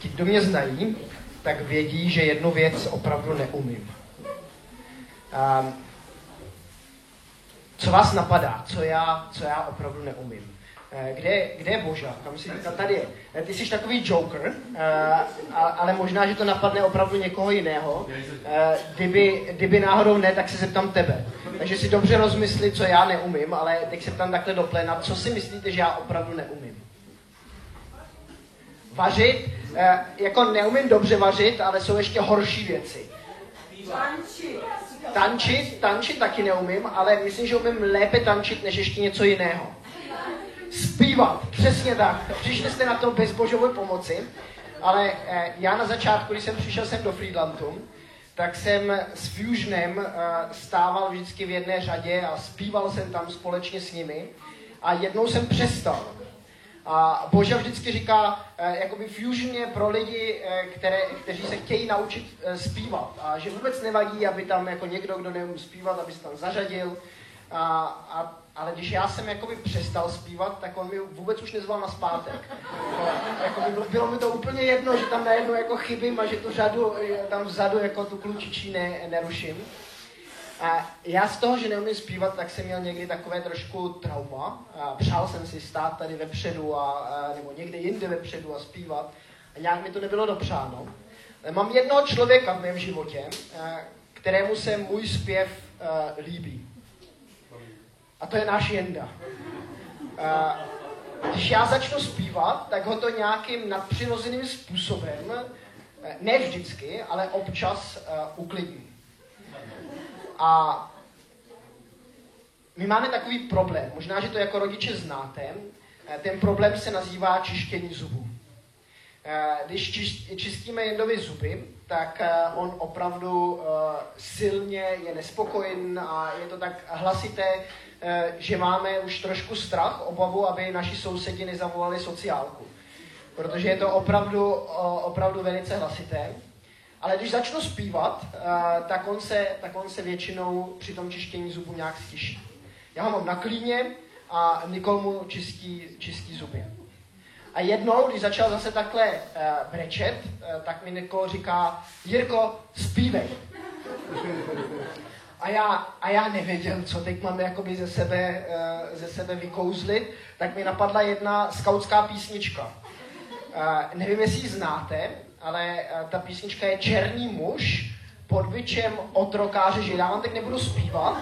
ti, kdo mě znají, tak vědí, že jednu věc opravdu neumím. Um, co vás napadá, co já, co já opravdu neumím? Eh, kde, kde je Boža? Kam si, tady je. Eh, ty jsi takový joker, uh, ale možná, že to napadne opravdu někoho jiného. Kdyby, kdyby náhodou ne, tak se zeptám tebe. Takže si dobře rozmysli, co já neumím, ale teď se ptám takhle do plena, co si myslíte, že já opravdu neumím? Vařit, uh, jako neumím dobře vařit, ale jsou ještě horší věci. Tančit. Tančit, tančit taky neumím, ale myslím, že umím lépe tančit, než ještě něco jiného. Zpívat, přesně tak. Přišli jste na to bez božové pomoci, ale eh, já na začátku, když jsem přišel sem do Friedlandu, tak jsem s Fusionem eh, stával vždycky v jedné řadě a zpíval jsem tam společně s nimi. A jednou jsem přestal. A Boža vždycky říká, eh, jakoby Fusion je pro lidi, eh, které, kteří se chtějí naučit eh, zpívat. A že vůbec nevadí, aby tam jako někdo, kdo neumí zpívat, aby se tam zařadil. A, a, ale když já jsem jakoby přestal zpívat, tak on mi vůbec už nezval na zpátek. Jakoby bylo, bylo mi to úplně jedno, že tam najednou jako chybím a že tu řadu tam vzadu jako tu klučičí ne, neruším. A já z toho, že neumím zpívat, tak jsem měl někdy takové trošku trauma. A přál jsem si stát tady vepředu, a, a, nebo někde jinde vepředu a zpívat. A nějak mi to nebylo dopřáno. Ale mám jednoho člověka v mém životě, a, kterému se můj zpěv a, líbí. A to je náš Jenda. A, když já začnu zpívat, tak ho to nějakým nadpřirozeným způsobem, ne vždycky, ale občas uh, uklidní. A my máme takový problém, možná, že to jako rodiče znáte, eh, ten problém se nazývá čištění zubů. Eh, když čistíme Jendovi zuby, tak eh, on opravdu silně je nespokojen a je to tak hlasité, že máme už trošku strach, obavu, aby naši sousedi nezavolali sociálku. Protože je to opravdu, opravdu velice hlasité. Ale když začnu zpívat, uh, tak, on se, tak on se většinou při tom čištění zubů nějak stiší. Já ho mám na klíně a Nikol mu čistí, čistí zuby. A jednou, když začal zase takhle uh, brečet, uh, tak mi Nikol říká, Jirko, zpívej. A já, a já nevěděl, co teď mám jakoby ze sebe, uh, ze sebe vykouzlit, tak mi napadla jedna skautská písnička. Uh, nevím, jestli ji znáte, ale eh, ta písnička je Černý muž pod byčem otrokáře žil. Já vám teď nebudu zpívat.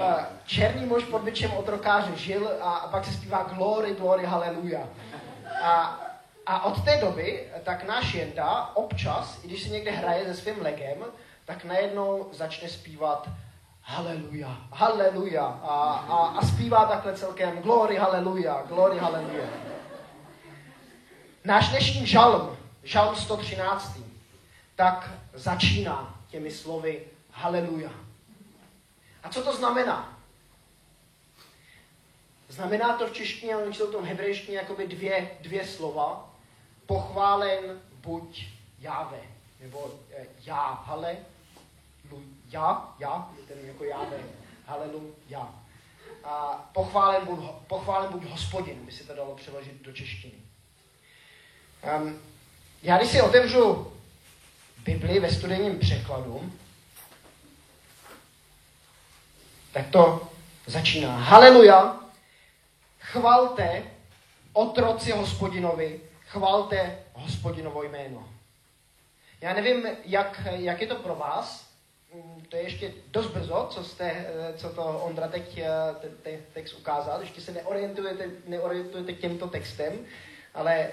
Eh, černý muž pod byčem otrokáře žil a pak se zpívá Glory, Glory, Hallelujah. A, a od té doby tak náš Jenda občas, i když si někde hraje se svým legem, tak najednou začne zpívat Haleluja, haleluja. A, a, a zpívá takhle celkem Glory, haleluja, glory, haleluja. Náš dnešní žalm Žalm 113. tak začíná těmi slovy Haleluja. A co to znamená? Znamená to v češtině, ale jsou to v hebrejštině jakoby dvě, dvě slova. Pochválen buď Jáve, nebo eh, já, hale, lu, já, já, ten jako Jáve, haleluja. A pochválen buď, pochválen buď hospodin, by se to dalo přeložit do češtiny. Um, já když si otevřu Bibli ve studijním překladu, tak to začíná. Haleluja, chvalte otroci hospodinovi, chvalte hospodinovo jméno. Já nevím, jak, jak je to pro vás, to je ještě dost brzo, co, jste, co to Ondra teď te, te, text ukázal, ještě se neorientujete, neorientujete těmto textem, ale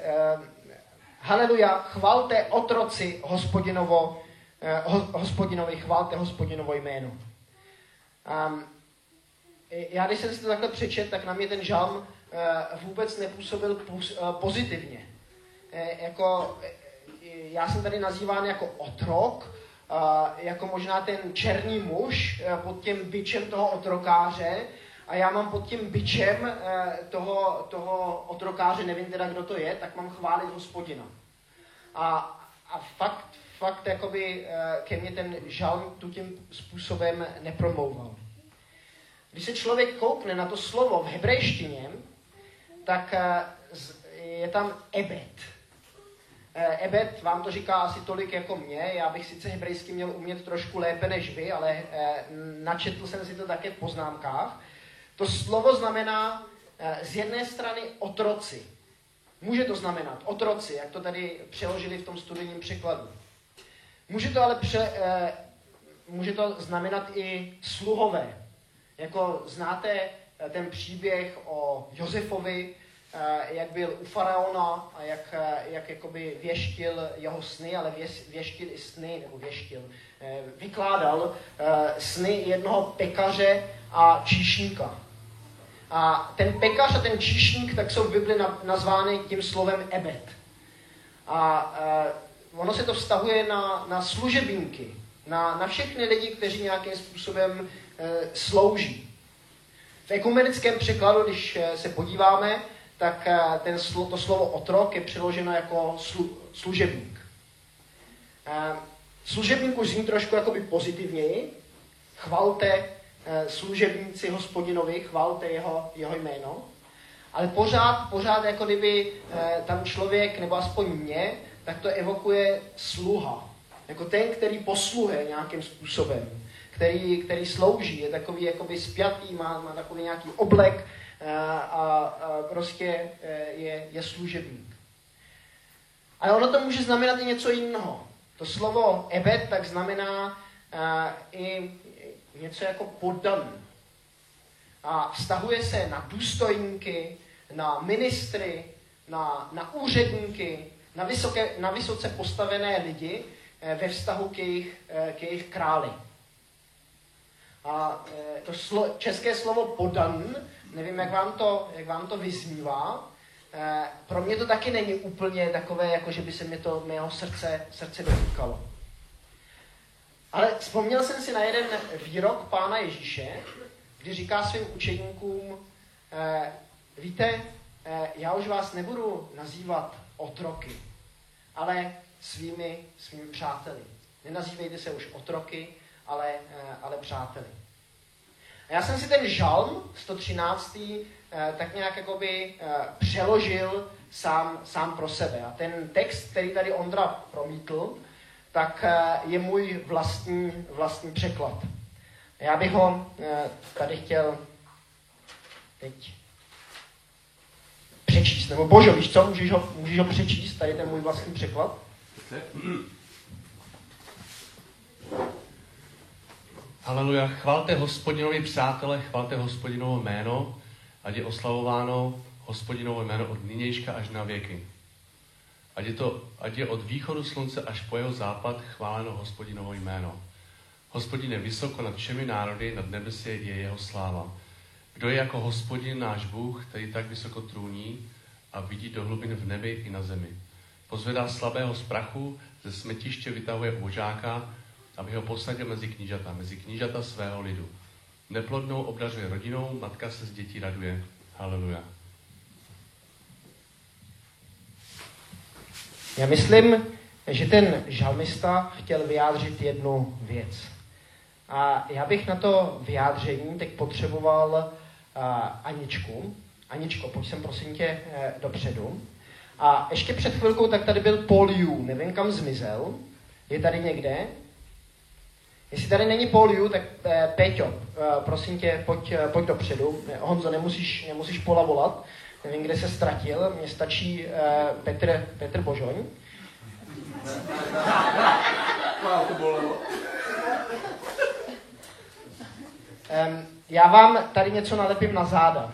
Haleluja, chvalte otroci hospodinovo, eh, hospodinovi, chvalte hospodinovo jméno. Um, já když jsem si to takhle přečet, tak na mě ten žalm uh, vůbec nepůsobil půs, uh, pozitivně. E, jako, já jsem tady nazýván jako otrok, uh, jako možná ten černý muž uh, pod tím byčem toho otrokáře, a já mám pod tím byčem eh, toho, toho otrokáře, nevím teda, kdo to je, tak mám chválit hospodina. A, a fakt, fakt jakoby eh, ke mně ten žalm tu tím způsobem nepromlouval. Když se člověk koukne na to slovo v hebrejštině, tak eh, je tam ebet. Ebed vám to říká asi tolik jako mě, já bych sice hebrejsky měl umět trošku lépe než vy, ale načetl jsem si to také v poznámkách. To slovo znamená z jedné strany otroci. Může to znamenat otroci, jak to tady přeložili v tom studijním překladu. Může to ale pře, může to znamenat i sluhové. Jako znáte ten příběh o Josefovi, Eh, jak byl u faraona a jak, eh, jak jakoby věštil jeho sny, ale věštil i sny, nebo věštil, eh, vykládal sny jednoho pekaře a číšníka. A ten pekař a ten číšník tak jsou v Bibli nazvány tím slovem ebet. A ono se to vztahuje na, na služebníky, na, na všechny lidi, kteří nějakým způsobem slouží. V ekumenickém překladu, když se podíváme, tak ten, to slovo otrok je přeloženo jako slu, služebník. Služebník už zní trošku jakoby pozitivněji. Chvalte služebníci hospodinovi, chvalte jeho, jeho jméno. Ale pořád, pořád jako kdyby tam člověk, nebo aspoň mě, tak to evokuje sluha. Jako ten, který posluhuje nějakým způsobem, který, který slouží, je takový jakoby spjatý, má, má takový nějaký oblek, a, a prostě je, je služebník. Ale ono to může znamenat i něco jiného. To slovo ebed tak znamená i něco jako poddaný. A vztahuje se na důstojníky, na ministry, na, na úředníky, na, vysoké, na vysoce postavené lidi e, ve vztahu k jejich, e, k jejich králi. A to slo, české slovo podan Nevím, jak vám to, jak vám to vyznívá. Eh, pro mě to taky není úplně takové, jako že by se mě to mého srdce, srdce dotýkalo. Ale vzpomněl jsem si na jeden výrok pána Ježíše, kdy říká svým učeníkům, eh, víte, eh, já už vás nebudu nazývat otroky, ale svými, svými přáteli. Nenazývejte se už otroky, ale, ale přáteli. A já jsem si ten žalm 113. Eh, tak nějak jakoby eh, přeložil sám, sám pro sebe. A ten text, který tady Ondra promítl, tak eh, je můj vlastní, vlastní překlad. Já bych ho tady chtěl teď přečíst. Nebo Božo, víš co, můžeš ho, můžeš ho přečíst, tady ten můj vlastní překlad? Haleluja, chvalte hospodinovi přátelé, chvalte hospodinovo jméno, ať je oslavováno hospodinovo jméno od nynějška až na věky. Ať je, to, ať je od východu slunce až po jeho západ chváleno hospodinovo jméno. Hospodin je vysoko nad všemi národy, nad nebesy je jeho sláva. Kdo je jako hospodin náš Bůh, který tak vysoko trůní a vidí do hlubin v nebi i na zemi. Pozvedá slabého z prachu, ze smetiště vytahuje božáka, aby ho posadil mezi knížata, mezi knížata svého lidu. Neplodnou obdařuje rodinou, matka se z dětí raduje. Haleluja. Já myslím, že ten žalmista chtěl vyjádřit jednu věc. A já bych na to vyjádření teď potřeboval uh, Aničku. Aničko, pojď sem prosím tě uh, dopředu. A ještě před chvilkou tak tady byl Paul Yu, nevím kam zmizel. Je tady někde? Jestli tady není Paul Yu, tak eh, Péťo, eh, prosím tě, pojď, eh, pojď dopředu. Honzo, nemusíš, nemusíš Pola volat. Nevím, kde se ztratil. Mně stačí eh, Petr, Petr Božoň. Um, já vám tady něco nalepím na záda.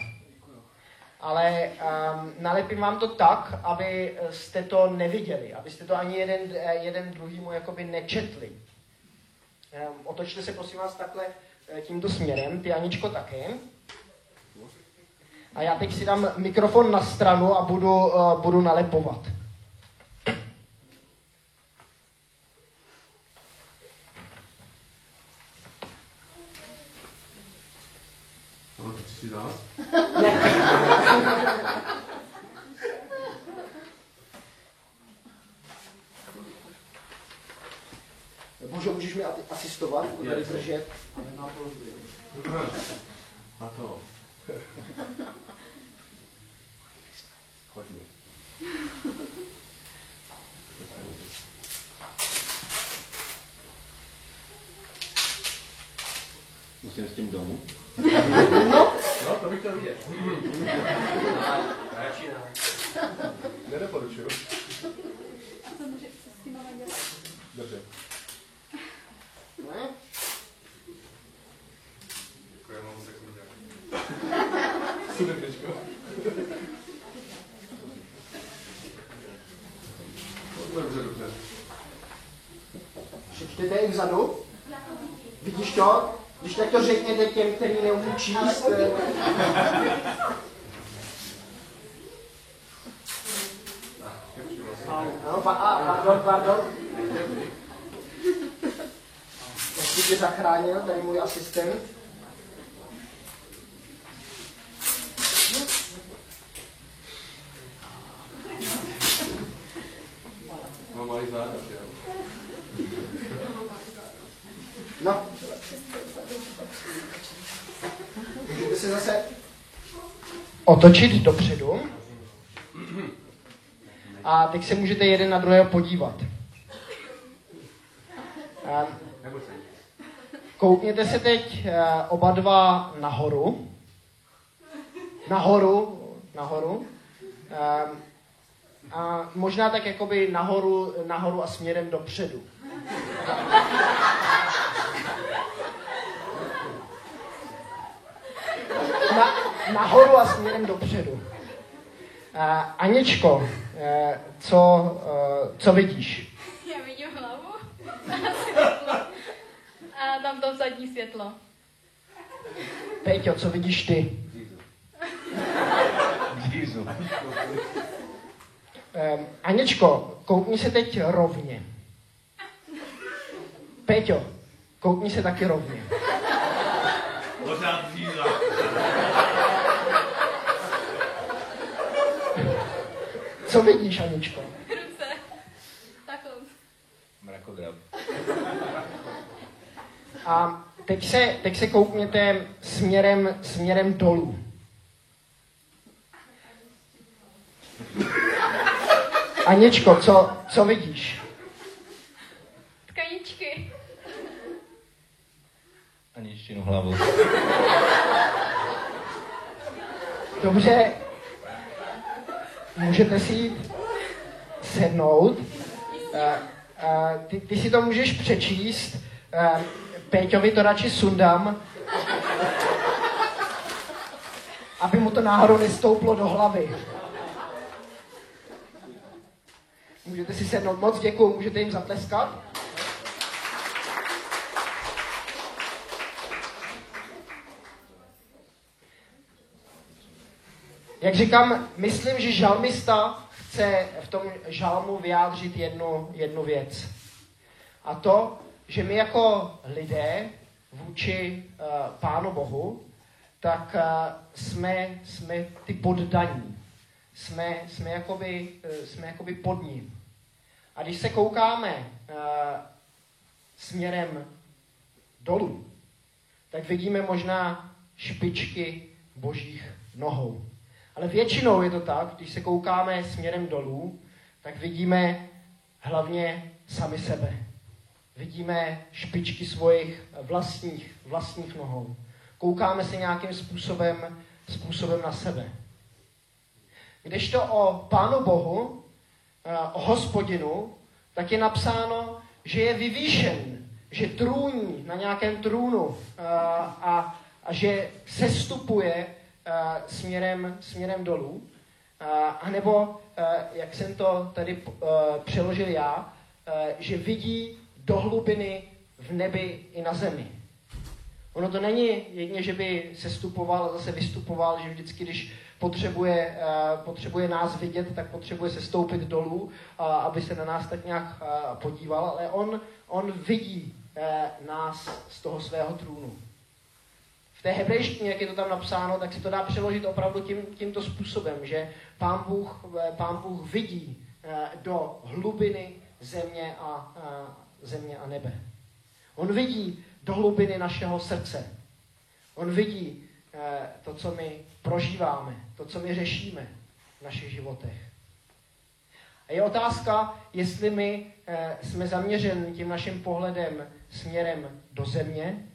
Ale um, nalepím vám to tak, aby jste to neviděli, abyste to ani jeden, eh, jeden druhýmu jakoby nečetli. Ehm, otočte se prosím vás takhle eh, tímto směrem, ty Aničko taky. A já teď si dám mikrofon na stranu a budu, uh, budu nalepovat. No, si? Bože, můžeš mi asistovat, budu tady držet. Na to hodně. Musím s tím domů? No, no to bych chtěl vidět. Nedoporučuju. A co? Dobře. Děkuji, mám moc, jak Super, vzadu? Vidíš to? Když tak to řekněte těm, kteří neumí číst. eh, Ano, pa, a, pardon, pardon. Ještě tě zachránil, tady můj asistent. Mám malý záda, jo. No. Můžete se zase otočit dopředu. A teď se můžete jeden na druhého podívat. Koukněte se teď eh, oba dva nahoru. Nahoru, nahoru. Ehm, A možná tak jakoby nahoru, nahoru a směrem dopředu. Na, nahoru a směrem dopředu. Uh, Aničko, eh, co, eh, co vidíš? Já vidím hlavu a světlo. A tam to zadní světlo. Peťo, co vidíš ty? Dízu. Um, Aničko, koukni se teď rovně. Peťo, koukni se taky rovně. Pořád. Co vidíš, Aničko? Ruce. Takhle. Mrakodrap. A teď se, teď se koukněte směrem, směrem dolů. Aničko, co, co vidíš? Tkaničky. Aničtinu hlavu. Dobře, můžete si jít sednout. Uh, uh, ty, ty si to můžeš přečíst. Uh, Péťovi to radši sundám, aby mu to náhodou nestouplo do hlavy. Můžete si sednout. Moc děkuji, můžete jim zatleskat. Jak říkám, myslím, že žalmista chce v tom žalmu vyjádřit jednu, jednu věc. A to, že my jako lidé vůči uh, Pánu Bohu, tak uh, jsme, jsme ty poddaní. Jsme, jsme, jakoby, uh, jsme jakoby pod ním. A když se koukáme uh, směrem dolů, tak vidíme možná špičky božích nohou. Ale většinou je to tak, když se koukáme směrem dolů, tak vidíme hlavně sami sebe. Vidíme špičky svojich vlastních, vlastních nohou. Koukáme se nějakým způsobem, způsobem na sebe. Kdežto o Pánu Bohu, eh, o hospodinu, tak je napsáno, že je vyvýšen, že trůní na nějakém trůnu eh, a, a že sestupuje směrem, směrem dolů. A nebo, jak jsem to tady uh, přeložil já, uh, že vidí do hlubiny v nebi i na zemi. Ono to není jedině, že by se stupoval a zase vystupoval, že vždycky, když potřebuje, uh, potřebuje nás vidět, tak potřebuje se stoupit dolů, aby se na nás tak nějak podíval, ale on, on vidí nás z toho svého trůnu. V té hebrejštině, jak je to tam napsáno, tak se to dá přeložit opravdu tím, tímto způsobem, že pán Bůh, pán Bůh vidí do hlubiny země a, země a nebe. On vidí do hlubiny našeho srdce. On vidí to, co my prožíváme, to, co my řešíme v našich životech. A je otázka, jestli my jsme zaměřeni tím naším pohledem směrem do země,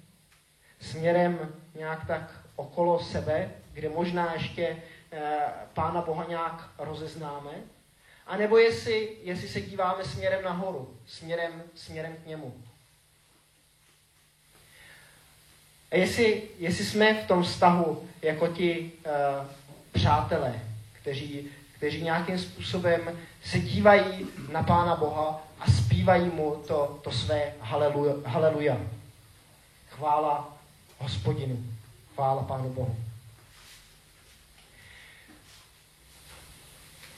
směrem nějak tak okolo sebe, kde možná ještě eh, Pána Boha nějak rozeznáme, a nebo jestli, jestli se díváme směrem nahoru, směrem, směrem k němu. A jestli, jestli jsme v tom vztahu jako ti uh, přátelé, kteří, kteří nějakým způsobem se dívají na Pána Boha a zpívají mu to, to své haleluja, haleluja. Chvála hospodinu. Chvála Pánu Bohu.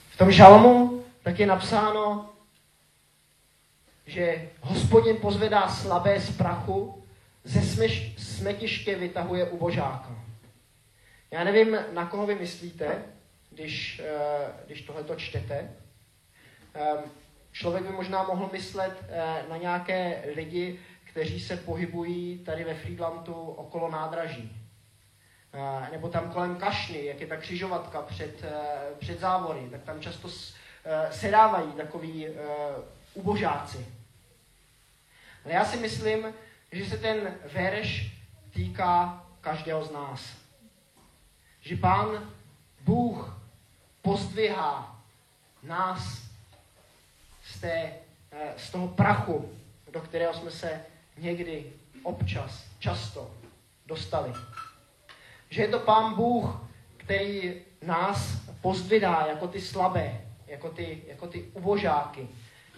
V tom žalmu tak je napsáno, že hospodin pozvedá slabé z prachu, ze smeš, smetiště vytahuje ubožáka. Já nevím, na koho vy myslíte, když, eh, když tohleto čtete. Ehm, člověk by možná mohl myslet eh, na nějaké lidi, kteří se pohybují tady ve Friedlandu okolo nádraží. Nebo tam kolem kašny, jak je ta křižovatka před, před závory, tak tam často sedávají takový ubožáci. Ale já si myslím, že se ten verš týká každého z nás. Že pán Bůh pozdvihá nás z, té, z toho prachu, do kterého jsme se někdy občas, často dostali. Že je to pán Bůh, který nás pozdvihá jako ty slabé, jako ty, jako ty ubožáky,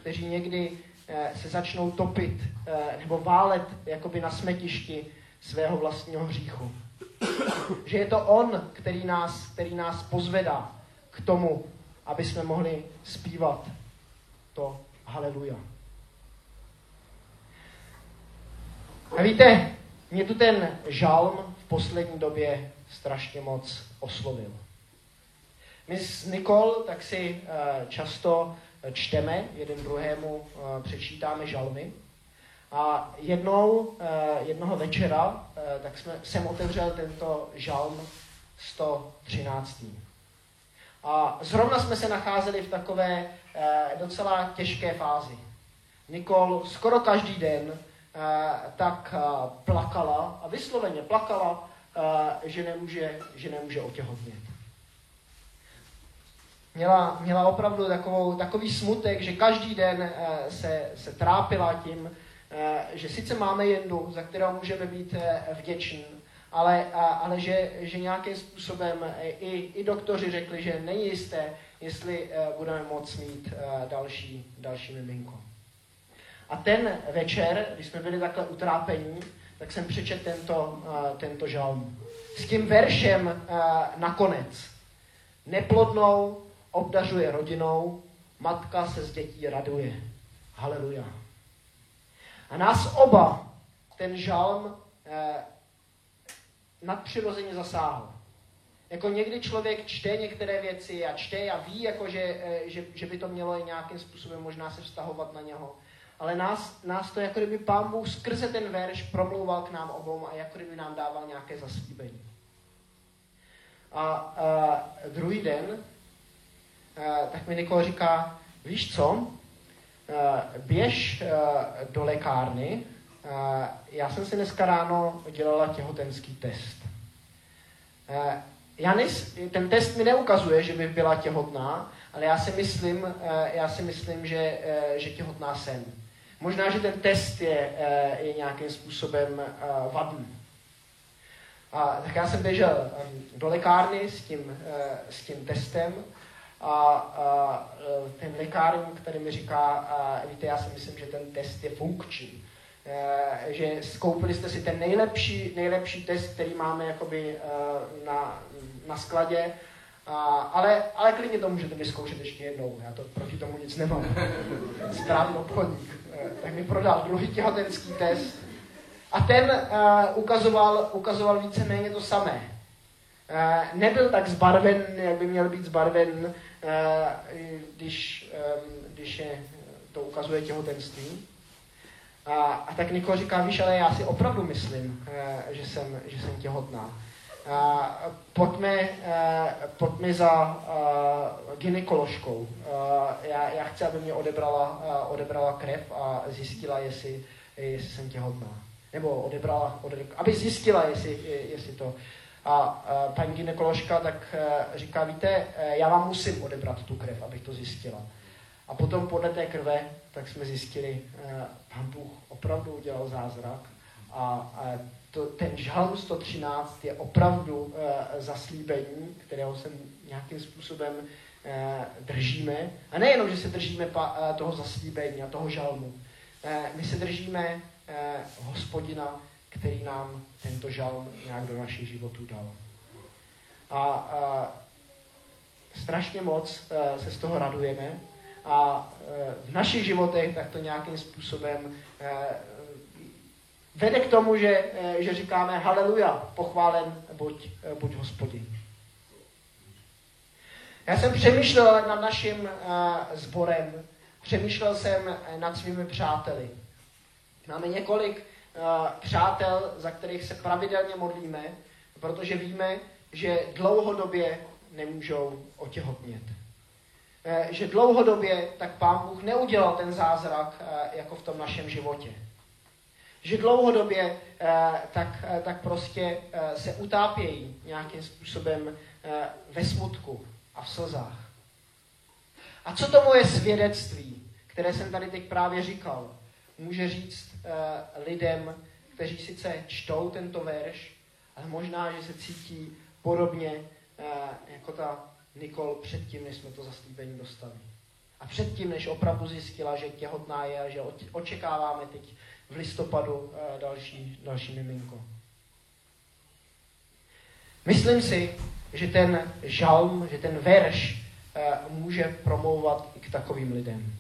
kteří někdy Eh, se začnou topit eh, nebo válet jakoby na smetišti svého vlastního hříchu. Že je to On, který nás, který nás pozvedá k tomu, aby jsme mohli zpívat to haleluja. A víte, mě tu ten žalm v poslední době strašně moc oslovil. My s Nikol tak si eh, často čteme, jeden druhému eh, přečítáme žalmy. A jednou, eh, jednoho večera, eh, tak jsme, jsem otevřel tento žalm 113. A zrovna jsme se nacházeli v takové docela těžké fázi. Nikol skoro každý den tak plakala a vysloveně plakala, že nemůže, že nemůže otěhotnět měla, měla opravdu takovou, takový smutek, že každý den eh, se, se trápila tím, eh, že sice máme jendu, za kterou můžeme být eh, vděční, ale, ale že, že nějakým způsobem i, i doktoři řekli, že není jisté, jestli budeme moct mít další, další miminko. A ten večer, když jsme byli takhle utrápení, tak jsem přečet tento, tento žalm. S tím veršem nakonec. Neplodnou obdařuje rodinou, matka se z dětí raduje. Haleluja. A nás oba ten žalm eh, nadpřirozeně zasáhl. Jako někdy člověk čte některé věci a čte a ví, jako že, eh, že, že by to mělo i nějakým způsobem možná se vztahovat na něho. Ale nás, nás to jako kdyby pán Bůh skrze ten verš promlouval k nám obou a jako kdyby nám dával nějaké zaslíbení. A, a druhý den Eh, tak mi Nikol říká, víš co, eh, běž eh, do lékárny, já jsem si dneska ráno dělala těhotenský test. Já nejs, ten test mi neukazuje, že by byla těhotná, ale já si myslím, já si myslím že, že těhotná jsem. Možná, že ten test je, je nějakým způsobem vadný. A, tak já jsem běžel do lékárny s tím, s tím testem a, a ten lékárník, který mi říká, a, víte, já si myslím, že ten test je funkční. Že skoupili jste si ten nejlepší, nejlepší test, který máme jakoby na, na skladě, a, ale, ale klidně to můžete vyzkoušet ještě jednou, já to proti tomu nic nemám. Správný obchodník. E, tak mi prodal druhý těhotenský test a ten uh, ukazoval, ukazoval víceméně to samé. Uh, nebyl tak zbarven, jak by měl být zbarven Eh, když, když je, to ukazuje těhotenství. A, a tak Niko říká, víš, ale já si opravdu myslím, eh, že jsem, že jsem těhotná. A pojďme, eh, pojďme za gynekoložkou. Já, já chci, aby mě odebrala, odebrala krev a zjistila, jestli, jestli jsem těhotná. Nebo odebrala, odebrala aby zjistila, jestli, jestli to. A, paní ginekoložka tak říká, víte, já vám musím odebrat tu krev, abych to zjistila. A potom podle té krve, tak jsme zjistili, pán Bůh opravdu udělal zázrak a to, ten žalm 113 je opravdu uh, zaslíbení, kterého se nějakým způsobem uh, držíme. A nejenom, že se držíme pa, uh, toho zaslíbení a toho žalmu. Uh, my se držíme uh, hospodina, který nám tento žalm nějak do našich životů dal. A uh, strašně moc uh, se z toho radujeme a uh, v našich životech tak to nějakým způsobem uh, vede k tomu, že, eh, že říkáme haleluja, pochválen buď, eh, buď hospodin. Já jsem přemýšlel nad naším uh, sborem, přemýšlel jsem nad svými přáteli. Máme několik přátel, za kterých se pravidelně modlíme, protože víme, že dlouhodobě nemůžou otěhotnět. Že dlouhodobě tak Pán Bůh neudělal ten zázrak jako v tom našem životě že dlouhodobě eh, tak, eh, tak prostě eh, se utápějí nějakým způsobem ve smutku a v slzách. A co to moje svědectví, které jsem tady teď právě říkal, může říct lidem, kteří sice čtou tento verš, ale možná, že se cítí podobně jako ta Nikol předtím, než jsme to zaslíbení dostali. A předtím, než opravdu zjistila, že těhotná je a že očekáváme teď v listopadu další, další miminko. Myslím si, že ten žalm, že ten verš eh, může promlouvat i k takovým lidem.